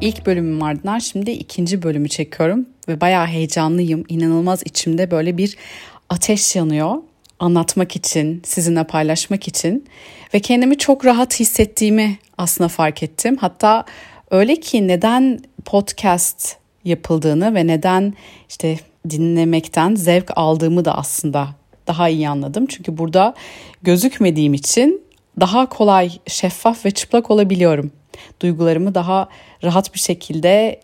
İlk bölümün ardından şimdi ikinci bölümü çekiyorum ve bayağı heyecanlıyım. İnanılmaz içimde böyle bir ateş yanıyor anlatmak için, sizinle paylaşmak için ve kendimi çok rahat hissettiğimi aslında fark ettim. Hatta öyle ki neden podcast yapıldığını ve neden işte dinlemekten zevk aldığımı da aslında daha iyi anladım. Çünkü burada gözükmediğim için daha kolay, şeffaf ve çıplak olabiliyorum. Duygularımı daha rahat bir şekilde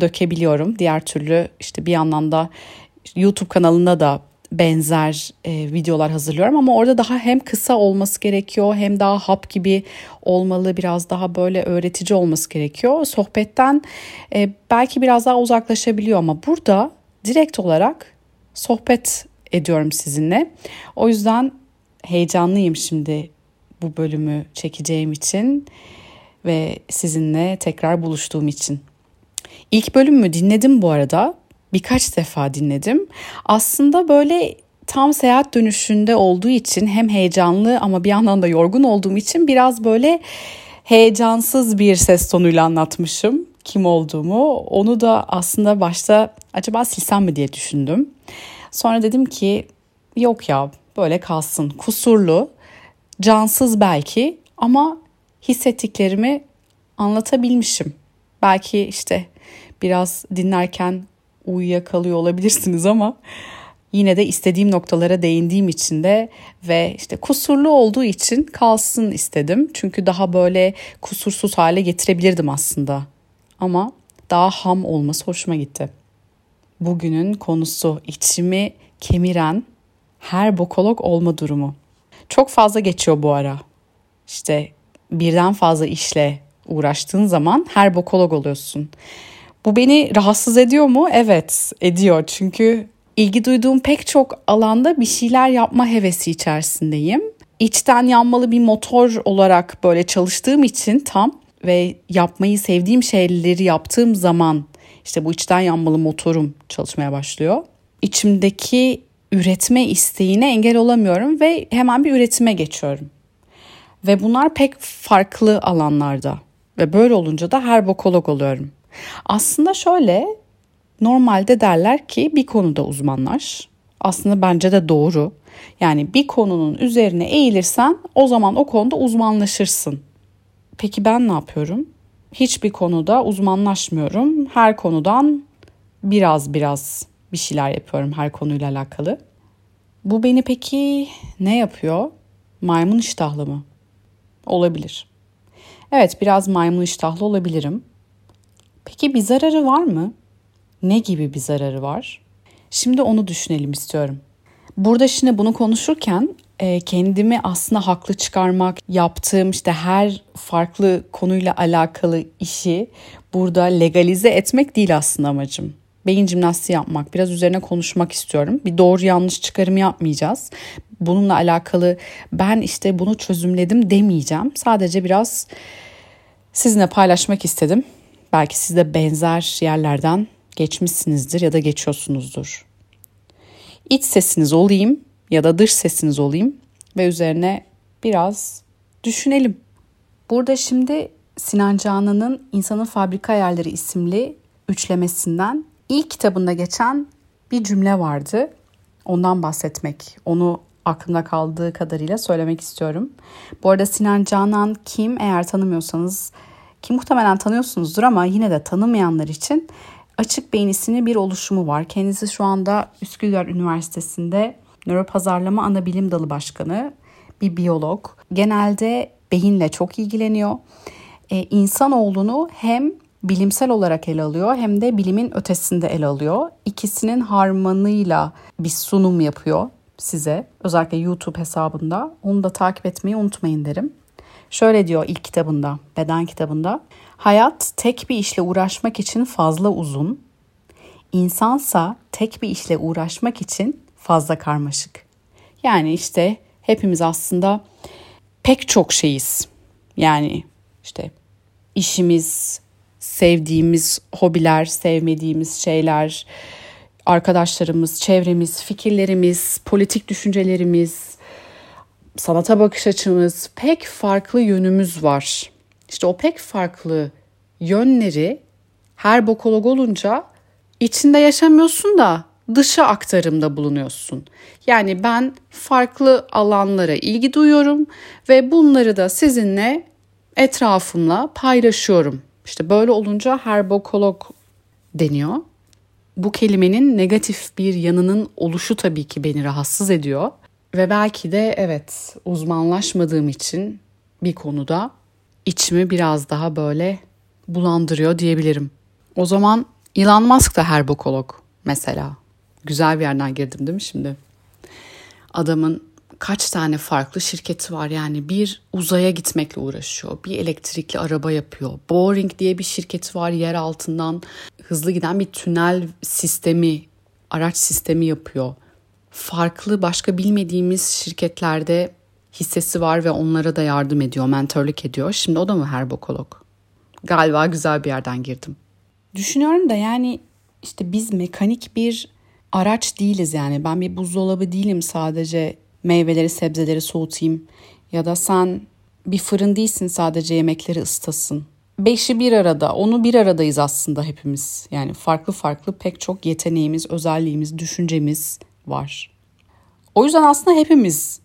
dökebiliyorum. Diğer türlü işte bir yandan da YouTube kanalında da benzer e, videolar hazırlıyorum ama orada daha hem kısa olması gerekiyor hem daha hap gibi olmalı biraz daha böyle öğretici olması gerekiyor. Sohbetten e, belki biraz daha uzaklaşabiliyor ama burada direkt olarak sohbet ediyorum sizinle. O yüzden heyecanlıyım şimdi bu bölümü çekeceğim için ve sizinle tekrar buluştuğum için. İlk bölümü dinledim bu arada. Birkaç defa dinledim. Aslında böyle tam seyahat dönüşünde olduğu için hem heyecanlı ama bir yandan da yorgun olduğum için biraz böyle heyecansız bir ses tonuyla anlatmışım kim olduğumu. Onu da aslında başta acaba silsem mi diye düşündüm. Sonra dedim ki yok ya böyle kalsın. Kusurlu, cansız belki ama hissettiklerimi anlatabilmişim. Belki işte biraz dinlerken uyuyakalıyor olabilirsiniz ama yine de istediğim noktalara değindiğim için de ve işte kusurlu olduğu için kalsın istedim. Çünkü daha böyle kusursuz hale getirebilirdim aslında. Ama daha ham olması hoşuma gitti. Bugünün konusu içimi kemiren her bokolog olma durumu. Çok fazla geçiyor bu ara. İşte birden fazla işle uğraştığın zaman her bokolog oluyorsun. Bu beni rahatsız ediyor mu? Evet, ediyor. Çünkü ilgi duyduğum pek çok alanda bir şeyler yapma hevesi içerisindeyim. İçten yanmalı bir motor olarak böyle çalıştığım için tam ve yapmayı sevdiğim şeyleri yaptığım zaman işte bu içten yanmalı motorum çalışmaya başlıyor. İçimdeki üretme isteğine engel olamıyorum ve hemen bir üretime geçiyorum. Ve bunlar pek farklı alanlarda. Ve böyle olunca da her bokolog oluyorum. Aslında şöyle normalde derler ki bir konuda uzmanlaş. Aslında bence de doğru. Yani bir konunun üzerine eğilirsen o zaman o konuda uzmanlaşırsın. Peki ben ne yapıyorum? Hiçbir konuda uzmanlaşmıyorum. Her konudan biraz biraz bir şeyler yapıyorum her konuyla alakalı. Bu beni peki ne yapıyor? Maymun iştahlı mı? Olabilir. Evet biraz maymun iştahlı olabilirim. Peki bir zararı var mı? Ne gibi bir zararı var? Şimdi onu düşünelim istiyorum. Burada şimdi bunu konuşurken e, kendimi aslında haklı çıkarmak, yaptığım işte her farklı konuyla alakalı işi burada legalize etmek değil aslında amacım. Beyin jimnastiği yapmak, biraz üzerine konuşmak istiyorum. Bir doğru yanlış çıkarım yapmayacağız. Bununla alakalı ben işte bunu çözümledim demeyeceğim. Sadece biraz sizinle paylaşmak istedim. Belki siz de benzer yerlerden geçmişsinizdir ya da geçiyorsunuzdur. İç sesiniz olayım ya da dış sesiniz olayım ve üzerine biraz düşünelim. Burada şimdi Sinan Canan'ın İnsanın Fabrika Ayarları isimli üçlemesinden ilk kitabında geçen bir cümle vardı. Ondan bahsetmek, onu aklımda kaldığı kadarıyla söylemek istiyorum. Bu arada Sinan Canan kim eğer tanımıyorsanız ki muhtemelen tanıyorsunuzdur ama yine de tanımayanlar için Açık Beyin bir oluşumu var. Kendisi şu anda Üsküdar Üniversitesi'nde nöropazarlama ana bilim dalı başkanı, bir biyolog. Genelde beyinle çok ilgileniyor. Ee, insanoğlunu hem bilimsel olarak ele alıyor hem de bilimin ötesinde ele alıyor. İkisinin harmanıyla bir sunum yapıyor size. Özellikle YouTube hesabında. Onu da takip etmeyi unutmayın derim. Şöyle diyor ilk kitabında, beden kitabında. Hayat tek bir işle uğraşmak için fazla uzun, insansa tek bir işle uğraşmak için fazla karmaşık. Yani işte hepimiz aslında pek çok şeyiz. Yani işte işimiz, sevdiğimiz hobiler, sevmediğimiz şeyler, arkadaşlarımız, çevremiz, fikirlerimiz, politik düşüncelerimiz, sanata bakış açımız, pek farklı yönümüz var. İşte o pek farklı yönleri her bokolog olunca içinde yaşamıyorsun da dışa aktarımda bulunuyorsun. Yani ben farklı alanlara ilgi duyuyorum ve bunları da sizinle etrafımla paylaşıyorum. İşte böyle olunca her bokolog deniyor. Bu kelimenin negatif bir yanının oluşu tabii ki beni rahatsız ediyor. Ve belki de evet uzmanlaşmadığım için bir konuda içimi biraz daha böyle bulandırıyor diyebilirim. O zaman Elon Musk da her bokolog mesela. Güzel bir yerden girdim değil mi şimdi? Adamın kaç tane farklı şirketi var yani bir uzaya gitmekle uğraşıyor. Bir elektrikli araba yapıyor. Boring diye bir şirketi var yer altından hızlı giden bir tünel sistemi, araç sistemi yapıyor. Farklı başka bilmediğimiz şirketlerde hissesi var ve onlara da yardım ediyor, mentörlük ediyor. Şimdi o da mı her bokolog? Galiba güzel bir yerden girdim. Düşünüyorum da yani işte biz mekanik bir araç değiliz yani. Ben bir buzdolabı değilim sadece meyveleri sebzeleri soğutayım. Ya da sen bir fırın değilsin sadece yemekleri ısıtasın. Beşi bir arada, onu bir aradayız aslında hepimiz. Yani farklı farklı pek çok yeteneğimiz, özelliğimiz, düşüncemiz var. O yüzden aslında hepimiz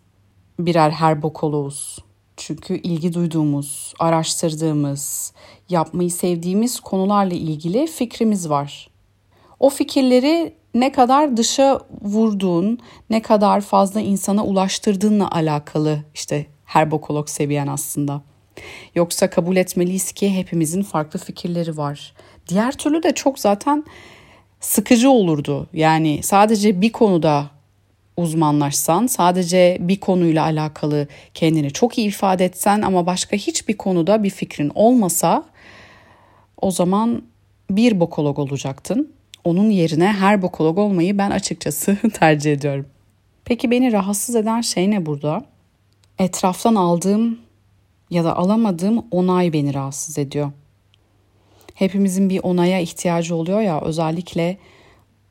birer herbokoloğuz. Çünkü ilgi duyduğumuz, araştırdığımız, yapmayı sevdiğimiz konularla ilgili fikrimiz var. O fikirleri ne kadar dışa vurduğun, ne kadar fazla insana ulaştırdığınla alakalı işte herbokolog seviyen aslında. Yoksa kabul etmeliyiz ki hepimizin farklı fikirleri var. Diğer türlü de çok zaten sıkıcı olurdu. Yani sadece bir konuda uzmanlaşsan, sadece bir konuyla alakalı kendini çok iyi ifade etsen ama başka hiçbir konuda bir fikrin olmasa o zaman bir bokolog olacaktın. Onun yerine her bokolog olmayı ben açıkçası tercih ediyorum. Peki beni rahatsız eden şey ne burada? Etraftan aldığım ya da alamadığım onay beni rahatsız ediyor. Hepimizin bir onaya ihtiyacı oluyor ya özellikle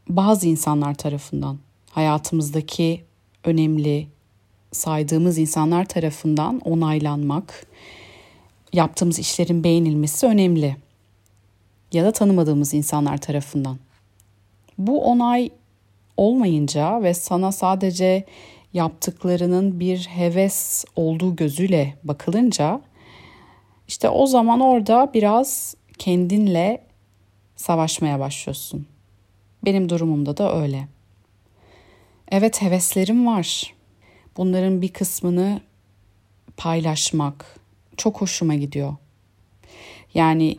bazı insanlar tarafından hayatımızdaki önemli saydığımız insanlar tarafından onaylanmak, yaptığımız işlerin beğenilmesi önemli. Ya da tanımadığımız insanlar tarafından. Bu onay olmayınca ve sana sadece yaptıklarının bir heves olduğu gözüyle bakılınca işte o zaman orada biraz kendinle savaşmaya başlıyorsun. Benim durumumda da öyle. Evet heveslerim var. Bunların bir kısmını paylaşmak çok hoşuma gidiyor. Yani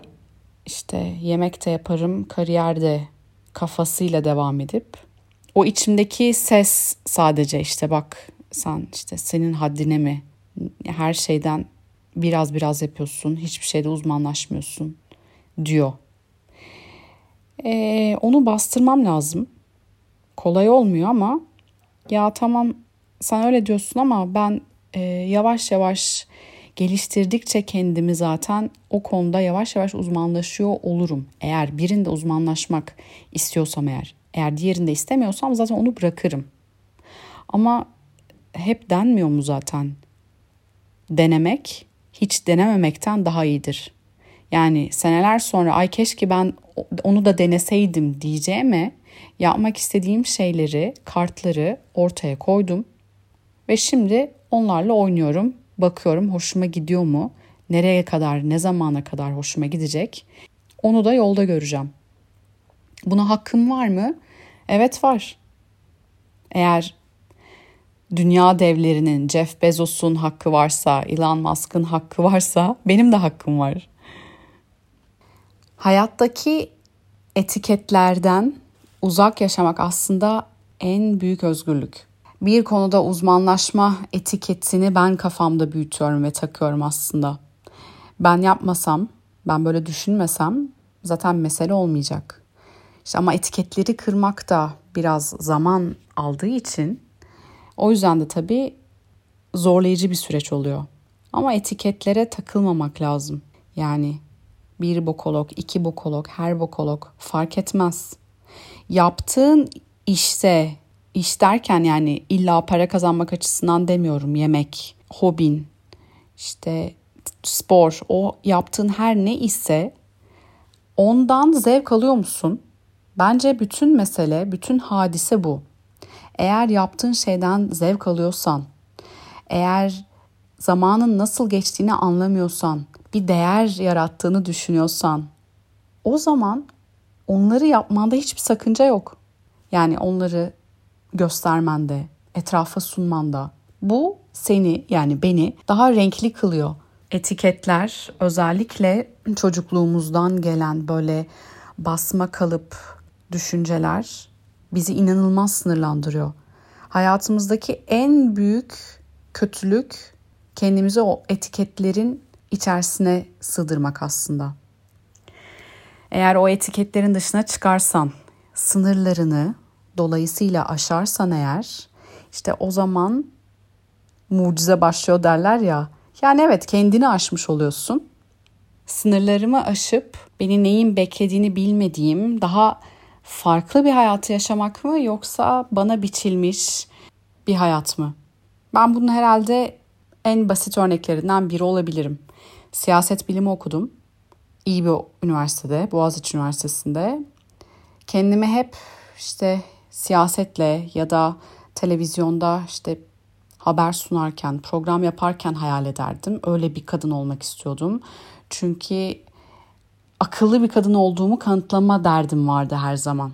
işte yemek de yaparım, kariyerde kafasıyla devam edip o içimdeki ses sadece işte bak sen işte senin haddine mi her şeyden biraz biraz yapıyorsun hiçbir şeyde uzmanlaşmıyorsun diyor. Ee, onu bastırmam lazım. Kolay olmuyor ama ya tamam sen öyle diyorsun ama ben e, yavaş yavaş geliştirdikçe kendimi zaten o konuda yavaş yavaş uzmanlaşıyor olurum. Eğer birinde uzmanlaşmak istiyorsam eğer, eğer diğerinde istemiyorsam zaten onu bırakırım. Ama hep denmiyor mu zaten? Denemek hiç denememekten daha iyidir. Yani seneler sonra ay keşke ben onu da deneseydim diyeceğime yapmak istediğim şeyleri, kartları ortaya koydum ve şimdi onlarla oynuyorum bakıyorum hoşuma gidiyor mu? Nereye kadar, ne zamana kadar hoşuma gidecek? Onu da yolda göreceğim. Buna hakkım var mı? Evet var. Eğer dünya devlerinin, Jeff Bezos'un hakkı varsa, Elon Musk'ın hakkı varsa benim de hakkım var. Hayattaki etiketlerden uzak yaşamak aslında en büyük özgürlük bir konuda uzmanlaşma etiketini ben kafamda büyütüyorum ve takıyorum aslında. Ben yapmasam, ben böyle düşünmesem zaten mesele olmayacak. İşte ama etiketleri kırmak da biraz zaman aldığı için o yüzden de tabii zorlayıcı bir süreç oluyor. Ama etiketlere takılmamak lazım. Yani bir bokolog, iki bokolog, her bokolog fark etmez. Yaptığın işte iş derken yani illa para kazanmak açısından demiyorum. Yemek, hobin, işte spor, o yaptığın her ne ise Ondan zevk alıyor musun? Bence bütün mesele, bütün hadise bu. Eğer yaptığın şeyden zevk alıyorsan, eğer zamanın nasıl geçtiğini anlamıyorsan, bir değer yarattığını düşünüyorsan, o zaman onları yapmanda hiçbir sakınca yok. Yani onları göstermende, etrafa sunmanda. Bu seni yani beni daha renkli kılıyor. Etiketler özellikle çocukluğumuzdan gelen böyle basma kalıp düşünceler bizi inanılmaz sınırlandırıyor. Hayatımızdaki en büyük kötülük kendimizi o etiketlerin içerisine sığdırmak aslında. Eğer o etiketlerin dışına çıkarsan, sınırlarını dolayısıyla aşarsan eğer işte o zaman mucize başlıyor derler ya. Yani evet kendini aşmış oluyorsun. Sınırlarımı aşıp beni neyin beklediğini bilmediğim daha farklı bir hayatı yaşamak mı yoksa bana biçilmiş bir hayat mı? Ben bunun herhalde en basit örneklerinden biri olabilirim. Siyaset bilimi okudum. İyi bir üniversitede, Boğaziçi Üniversitesi'nde. Kendimi hep işte siyasetle ya da televizyonda işte haber sunarken, program yaparken hayal ederdim. Öyle bir kadın olmak istiyordum. Çünkü akıllı bir kadın olduğumu kanıtlama derdim vardı her zaman.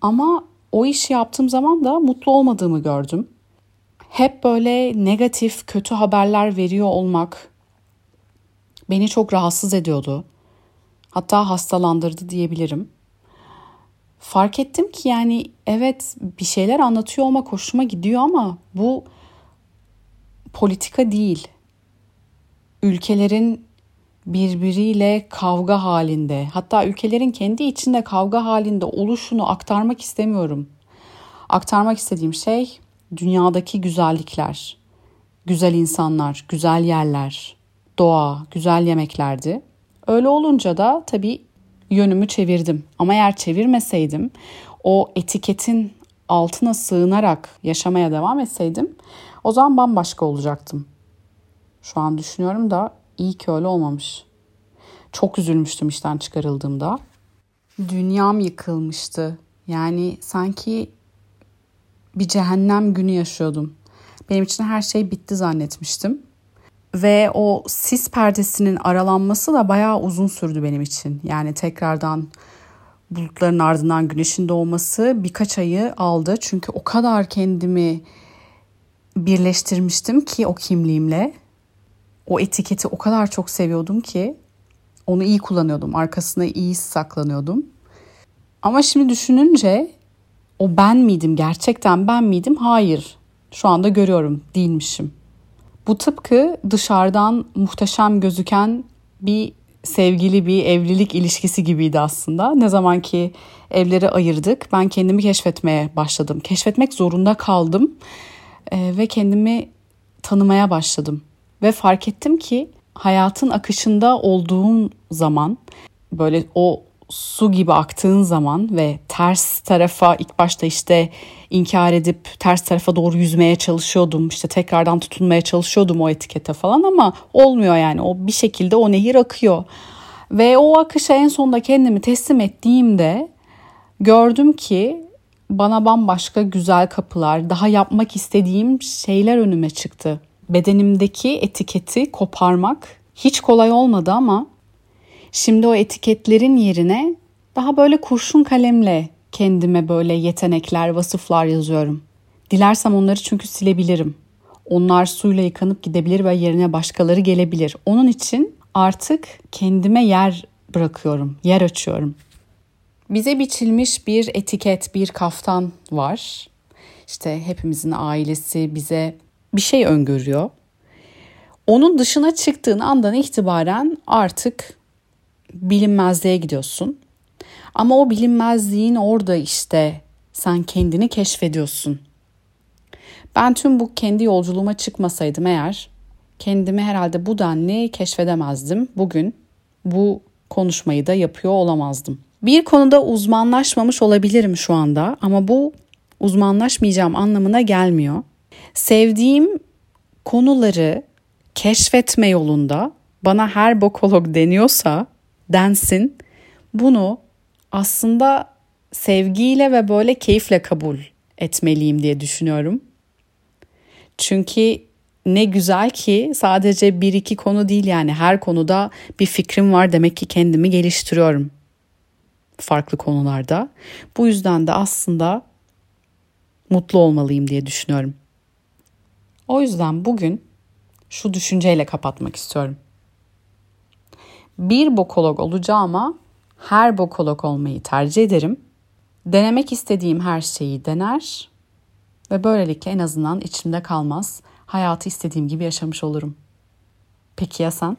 Ama o işi yaptığım zaman da mutlu olmadığımı gördüm. Hep böyle negatif, kötü haberler veriyor olmak beni çok rahatsız ediyordu. Hatta hastalandırdı diyebilirim. Fark ettim ki yani evet bir şeyler anlatıyor olmak hoşuma gidiyor ama bu politika değil. Ülkelerin birbiriyle kavga halinde, hatta ülkelerin kendi içinde kavga halinde oluşunu aktarmak istemiyorum. Aktarmak istediğim şey dünyadaki güzellikler, güzel insanlar, güzel yerler, doğa, güzel yemeklerdi. Öyle olunca da tabii yönümü çevirdim. Ama eğer çevirmeseydim, o etiketin altına sığınarak yaşamaya devam etseydim o zaman bambaşka olacaktım. Şu an düşünüyorum da iyi ki öyle olmamış. Çok üzülmüştüm işten çıkarıldığımda. Dünyam yıkılmıştı. Yani sanki bir cehennem günü yaşıyordum. Benim için her şey bitti zannetmiştim. Ve o sis perdesinin aralanması da bayağı uzun sürdü benim için. Yani tekrardan bulutların ardından güneşin doğması birkaç ayı aldı. Çünkü o kadar kendimi birleştirmiştim ki o kimliğimle. O etiketi o kadar çok seviyordum ki onu iyi kullanıyordum. Arkasına iyi saklanıyordum. Ama şimdi düşününce o ben miydim? Gerçekten ben miydim? Hayır. Şu anda görüyorum değilmişim. Bu tıpkı dışarıdan muhteşem gözüken bir sevgili bir evlilik ilişkisi gibiydi aslında. Ne zaman ki evleri ayırdık ben kendimi keşfetmeye başladım. Keşfetmek zorunda kaldım e, ve kendimi tanımaya başladım. Ve fark ettim ki hayatın akışında olduğum zaman böyle o su gibi aktığın zaman ve ters tarafa ilk başta işte inkar edip ters tarafa doğru yüzmeye çalışıyordum. İşte tekrardan tutunmaya çalışıyordum o etikete falan ama olmuyor yani. O bir şekilde o nehir akıyor. Ve o akışa en sonunda kendimi teslim ettiğimde gördüm ki bana bambaşka güzel kapılar, daha yapmak istediğim şeyler önüme çıktı. Bedenimdeki etiketi koparmak hiç kolay olmadı ama şimdi o etiketlerin yerine daha böyle kurşun kalemle kendime böyle yetenekler, vasıflar yazıyorum. Dilersem onları çünkü silebilirim. Onlar suyla yıkanıp gidebilir ve yerine başkaları gelebilir. Onun için artık kendime yer bırakıyorum, yer açıyorum. Bize biçilmiş bir etiket, bir kaftan var. İşte hepimizin ailesi bize bir şey öngörüyor. Onun dışına çıktığın andan itibaren artık bilinmezliğe gidiyorsun. Ama o bilinmezliğin orada işte sen kendini keşfediyorsun. Ben tüm bu kendi yolculuğuma çıkmasaydım eğer kendimi herhalde bu denli keşfedemezdim. Bugün bu konuşmayı da yapıyor olamazdım. Bir konuda uzmanlaşmamış olabilirim şu anda ama bu uzmanlaşmayacağım anlamına gelmiyor. Sevdiğim konuları keşfetme yolunda bana her bokolog deniyorsa densin bunu aslında sevgiyle ve böyle keyifle kabul etmeliyim diye düşünüyorum. Çünkü ne güzel ki sadece bir iki konu değil yani her konuda bir fikrim var demek ki kendimi geliştiriyorum farklı konularda. Bu yüzden de aslında mutlu olmalıyım diye düşünüyorum. O yüzden bugün şu düşünceyle kapatmak istiyorum. Bir bokolog olacağıma her bokolog olmayı tercih ederim. Denemek istediğim her şeyi dener ve böylelikle en azından içimde kalmaz. Hayatı istediğim gibi yaşamış olurum. Peki ya sen?